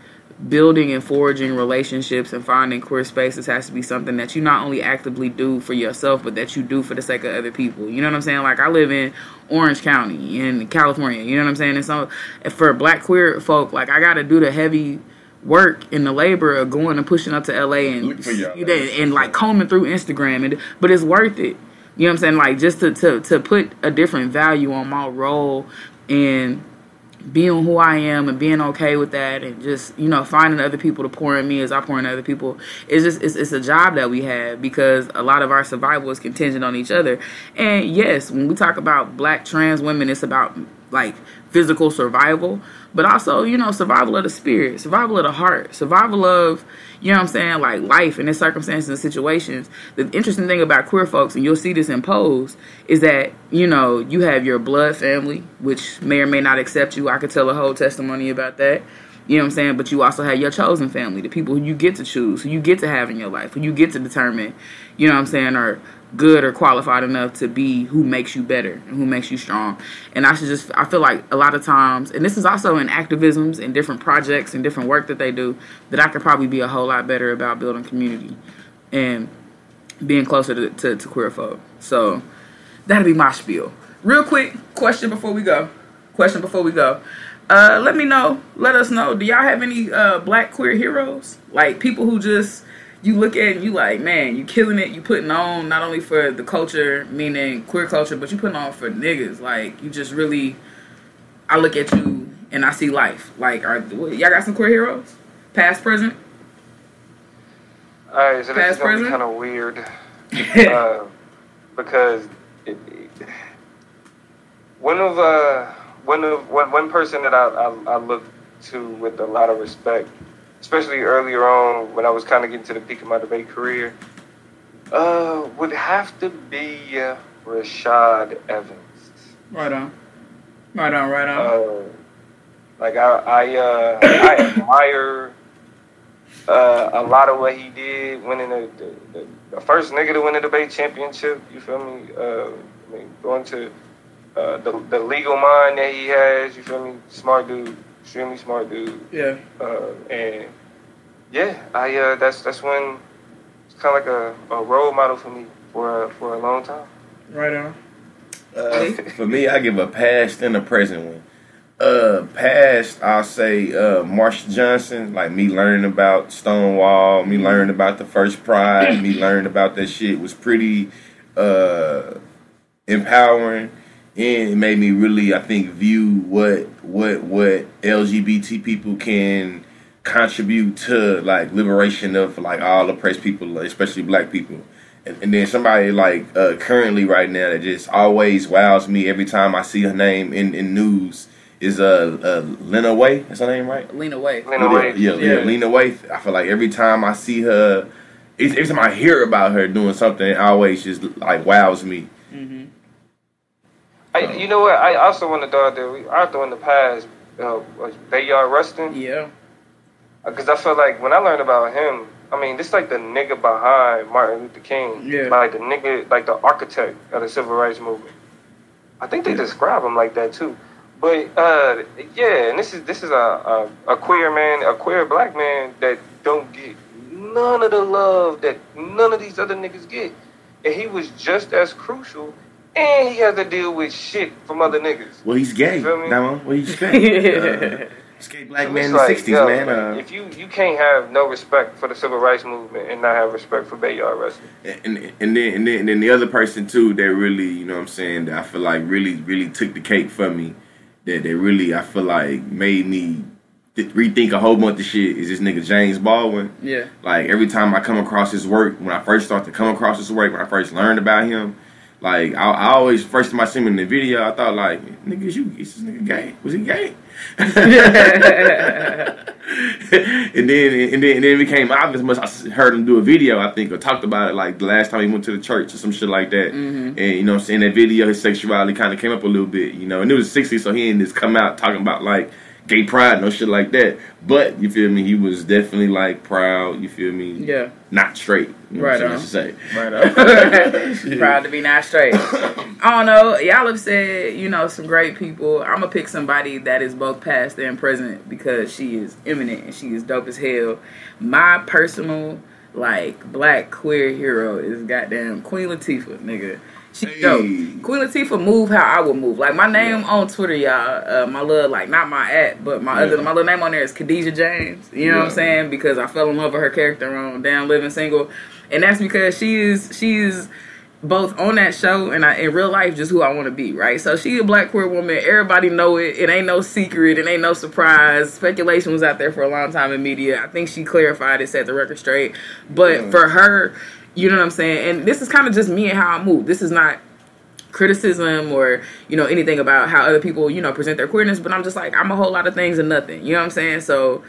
building and forging relationships and finding queer spaces has to be something that you not only actively do for yourself but that you do for the sake of other people. You know what i'm saying? Like i live in orange county in california. You know what i'm saying? And so for black queer folk like i gotta do the heavy work and the labor of going and pushing up to la and and, and like combing through instagram and but it's worth it. You know what i'm saying? Like just to to, to put a different value on my role and being who I am and being okay with that and just you know finding other people to pour in me as I pour in other people it's just it's, it's a job that we have because a lot of our survival is contingent on each other. And yes when we talk about black trans women it's about like physical survival but also you know survival of the spirit survival of the heart survival of you know I'm saying like life and its circumstances and situations. The interesting thing about queer folks and you'll see this in pose is that you know you have your blood family which may or may not accept you. I could tell a whole testimony about that. You know what I'm saying? But you also have your chosen family the people who you get to choose who you get to have in your life who you get to determine you know what I'm saying are good or qualified enough to be who makes you better and who makes you strong and I should just I feel like a lot of times and this is also in activisms and different projects and different work that they do that I could probably be a whole lot better about building community and being closer to, to, to queer folk. So that'll be my spiel. Real quick question before we go. Question before we go. Uh, let me know. Let us know. Do y'all have any uh, black queer heroes? Like people who just you look at and you like, man, you killing it. You putting on not only for the culture, meaning queer culture, but you putting on for niggas. Like you just really. I look at you and I see life. Like, are y'all got some queer heroes? Past, present. All right, so this Past, is gonna be present? kind of weird uh, because it, it, one of uh, one of one, one person that I, I I look to with a lot of respect, especially earlier on when I was kind of getting to the peak of my debate career, uh, would have to be uh, Rashad Evans. Right on. Right on. Right on. Uh, like I, I, uh, I admire uh, a lot of what he did, winning the, the, the, the first nigga to win the debate championship. You feel me? Uh, I mean, going to uh, the the legal mind that he has. You feel me? Smart dude, extremely smart dude. yeah. Uh, and yeah, I uh, that's that's when it's kind of like a, a role model for me for uh, for a long time. Right on. Uh, for me, I give a past and a present one. Uh, past, I'll say uh, Marsha Johnson. Like me learning about Stonewall, me learning about the first Pride, me learning about that shit was pretty uh, empowering, and it made me really, I think, view what what what LGBT people can contribute to like liberation of like all oppressed people, especially Black people. And, and then somebody like uh, currently right now that just always wows me every time I see her name in, in news is uh, uh Lena Way. That's her name, right? Lean away. Lena Waithe. Yeah, yeah, Yeah. Lena Waithe. I feel like every time I see her, every every time I hear about her doing something, it always just like wows me. I, you know what? I also want to throw out there. We I throw in the past, uh, Bayard Rustin. Yeah. Because I feel like when I learned about him, I mean, this like the nigga behind Martin Luther King. Yeah. Like the nigga, like the architect of the civil rights movement. I think they describe him like that too. But uh, yeah, and this is this is a, a a queer man, a queer black man that don't get none of the love that none of these other niggas get, and he was just as crucial, and he had to deal with shit from other niggas. Well, he's gay. You feel me? Now, well, he's gay. uh, he's gay black man in the like, '60s, yo, man. Uh, if you you can't have no respect for the civil rights movement and not have respect for Bayard Rustin. and and then and then and then the other person too that really you know what I'm saying that I feel like really really took the cake for me that that really I feel like made me th- rethink a whole bunch of shit is this nigga James Baldwin. Yeah. Like every time I come across his work, when I first started to come across his work, when I first learned about him, like I, I always first time I seen him in the video, I thought like, nigga, is you is this nigga gay? Was he gay? and then and then and then it became obvious. Once I heard him do a video, I think, or talked about it like the last time he went to the church or some shit like that. Mm-hmm. And you know, what I'm saying that video, his sexuality kind of came up a little bit, you know. And it was '60s, so he didn't just come out talking about like gay pride, no shit like that. But you feel me? He was definitely like proud. You feel me? Yeah. Not straight. You know Right what on. I'm saying? Right on. Proud to be not straight. I don't know. Y'all have said, you know, some great people. I'm gonna pick somebody that is both past and present because she is eminent and she is dope as hell. My personal like black queer hero is goddamn Queen Latifah, nigga. She Hey. dope. Queen Latifah move how I would move. Like my name on Twitter, y'all. Uh, my little like not my at, but my other my little name on there is Khadijah James. You know what I'm saying? Because I fell in love with her character on Damn Living Single, and that's because she is she is both on that show and I, in real life just who I want to be, right? So she a black queer woman. Everybody know it. It ain't no secret. It ain't no surprise. Speculation was out there for a long time in media. I think she clarified it, set the record straight. But for her, you know what I'm saying? And this is kind of just me and how I move. This is not criticism or you know anything about how other people you know present their queerness but i'm just like i'm a whole lot of things and nothing you know what i'm saying so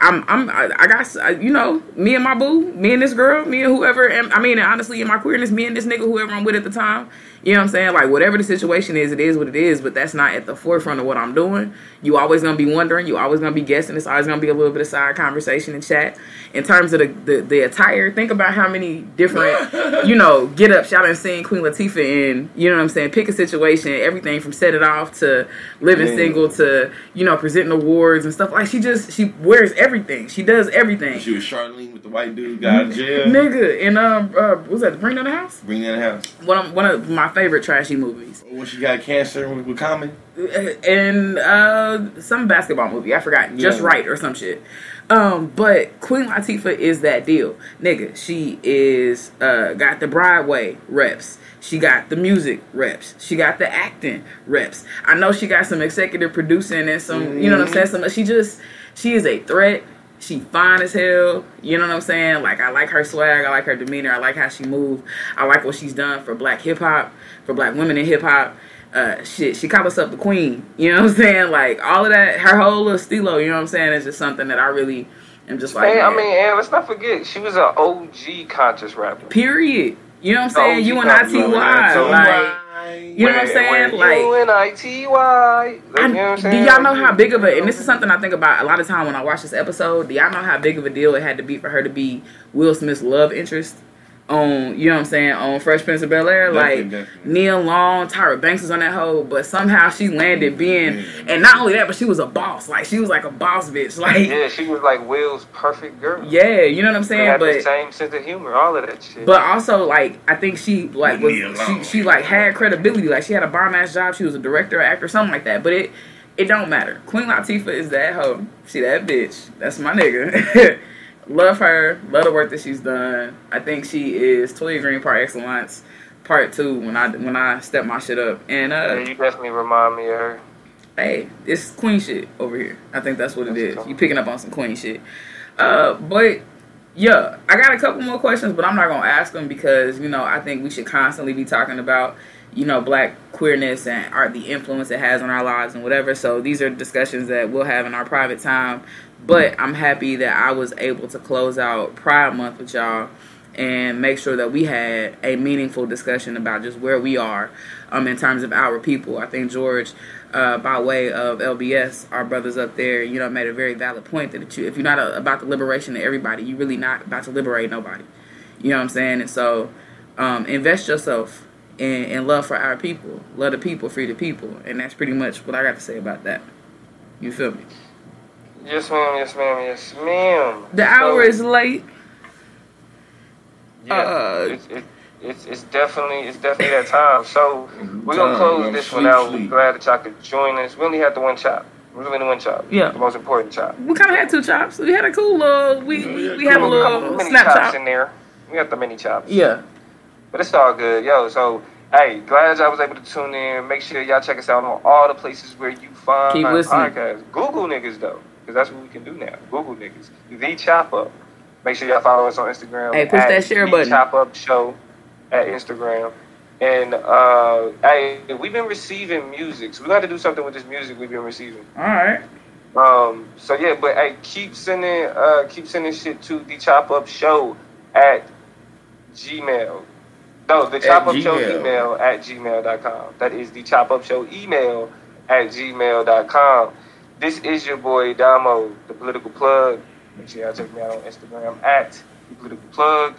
i'm i'm i, got you know me and my boo me and this girl me and whoever and i mean honestly in my queerness me and this nigga whoever i'm with at the time you know what i'm saying like whatever the situation is it is what it is but that's not at the forefront of what i'm doing you always gonna be wondering you always gonna be guessing it's always gonna be a little bit of side conversation and chat in terms of the the, the attire think about how many different you know get up shout and sing queen latifah in you know what i'm saying pick a situation everything from set it off to living Man. single to you know presenting awards and stuff like she just she wears everything. She does everything. She was Charlene with the white dude, got jail. Nigga, and um, uh, what was that Bring Down the House? Bring Down the house. One of one of my favorite trashy movies. When she got cancer with, Common. and uh some basketball movie. I forgot. Just Wright or some shit. Um, but Queen Latifah is that deal, nigga. She is uh got the Broadway reps. She got the music reps. She got the acting reps. I know she got some executive producing and some, you know what I'm saying. Some she just she is a threat. She fine as hell. You know what I'm saying? Like I like her swag. I like her demeanor. I like how she move. I like what she's done for black hip hop, for black women in hip hop. Uh, shit, she called herself the queen. You know what I'm saying? Like all of that, her whole little stilo. You know what I'm saying? Is just something that I really am just like. Hey, I mean, and let's not forget, she was an OG conscious rapper. period. You know what I'm saying? you You and got- ITY, you like. You know what I'm saying? Like, You know what I'm do y'all know how big of a and this is something I think about a lot of time when I watch this episode. Do y'all know how big of a deal it had to be for her to be Will Smith's love interest on you know what I'm saying on Fresh Prince of Bel Air? Like definitely. Nia Long, Tyra Banks was on that hoe, but somehow she landed being and not only that, but she was a boss. Like she was like a boss bitch. Like Yeah, she was like Will's perfect girl. yeah, you know what I'm saying? had the But same sense of humor, all of that shit. But also, like, I think she like was she, she like had credibility. Like she had a bomb ass job. She was a director, actor, something like that. But it it don't matter. Queen Latifah is that hoe. She that bitch. That's my nigga. love her. Love the work that she's done. I think she is Toya Green par excellence. Part two when I when I step my shit up. And yeah, uh, you definitely remind me of her. hey, it's queen shit over here. I think that's what it is. You picking up on some queen shit. Uh, but yeah, I got a couple more questions, but I'm not gonna ask them because you know I think we should constantly be talking about you know black queerness and art, the influence it has on our lives and whatever. So these are discussions that we'll have in our private time. But I'm happy that I was able to close out Pride Month with y'all and make sure that we had a meaningful discussion about just where we are um, in terms of our people. I think George, uh, by way of LBS, our brothers up there, you know, made a very valid point that you, if you're not uh about the liberation of everybody, you're really not about to liberate nobody. You know what I'm saying? And so, um, invest yourself in, in love for our people, love the people, free the people, and that's pretty much what I got to say about that. You feel me? Yes, ma'am. Yes, ma'am. Yes, ma'am. The So, hour is late. Yeah, uh, it's, it, it's it's definitely it's definitely that time. So we're gonna close man. this one Sleep, out. We're glad that y'all could join us. We only had the one chop. We only the one chop. Yeah. The most important chop. We kind of had two chops. We had a cool little. We Yeah, we, yeah, we have a little mini snap chops chop. in there. We got the mini chops. Yeah. But it's all good, yo. So, hey, glad y'all was able to tune in. Make sure y'all check us out on all the places where you find Keep our listening. podcasts. Google niggas though, because that's what we can do now. Google niggas. The Chop Up. Make sure y'all follow us on Instagram. Hey, push that share The button. Chop Up Show at Instagram. And uh, hey, we've been receiving music, so we got to do something with this music we've been receiving. All right. Um, so yeah, but hey, keep sending, uh, keep sending shit to the Chop Up Show at Gmail. No, the Chop Up Show email at gmail.com. That is the Chop Up Show email at gmail.com. This is your boy Damo, the political plug. Make sure y'all check me out on Instagram at the political plug.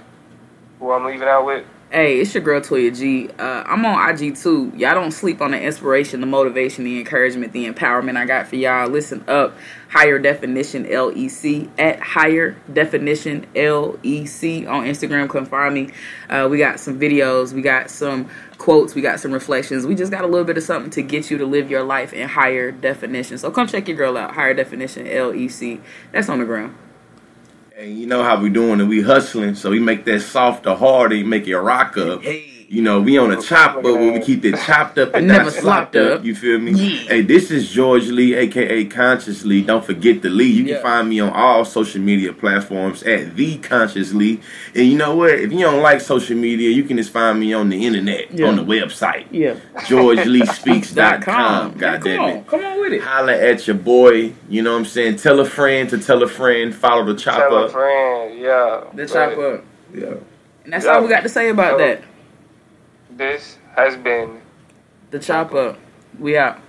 Who I'm leaving out with. Hey, it's your girl Toya G. Uh, I'm on IG too. Y'all don't sleep on the inspiration, the motivation, the encouragement, the empowerment I got for y'all. Listen up. Higher Definition LEC at Higher Definition LEC on Instagram. Come find me. Uh, we got some videos. We got some quotes. We got some reflections. We just got a little bit of something to get you to live your life in higher definition. So come check your girl out. Higher Definition LEC. That's on the ground. And you know how we doing and We hustling, so we make that soft or hard and make it rock up. Hey. You know, we on a chop but where we keep it chopped up and Never slopped slopped up. up. You feel me? Yeah. Hey, this is George Lee, aka Consciously. Don't forget the Lee. You can Yeah. find me on all social media platforms at the Consciously. And you know what? If you don't like social media, you can just find me on the internet, Yeah. on the website. Yeah. GeorgeLeeSpeaks.com. Yeah, God come damn on. it. Come on with it. Holla at your boy. You know what I'm saying? Tell a friend to tell a friend. Follow the chop Tell a up. friend, yeah. The But chop up. Yeah. And that's Yeah. all we got to say about So- that. This has been The chop up. We out.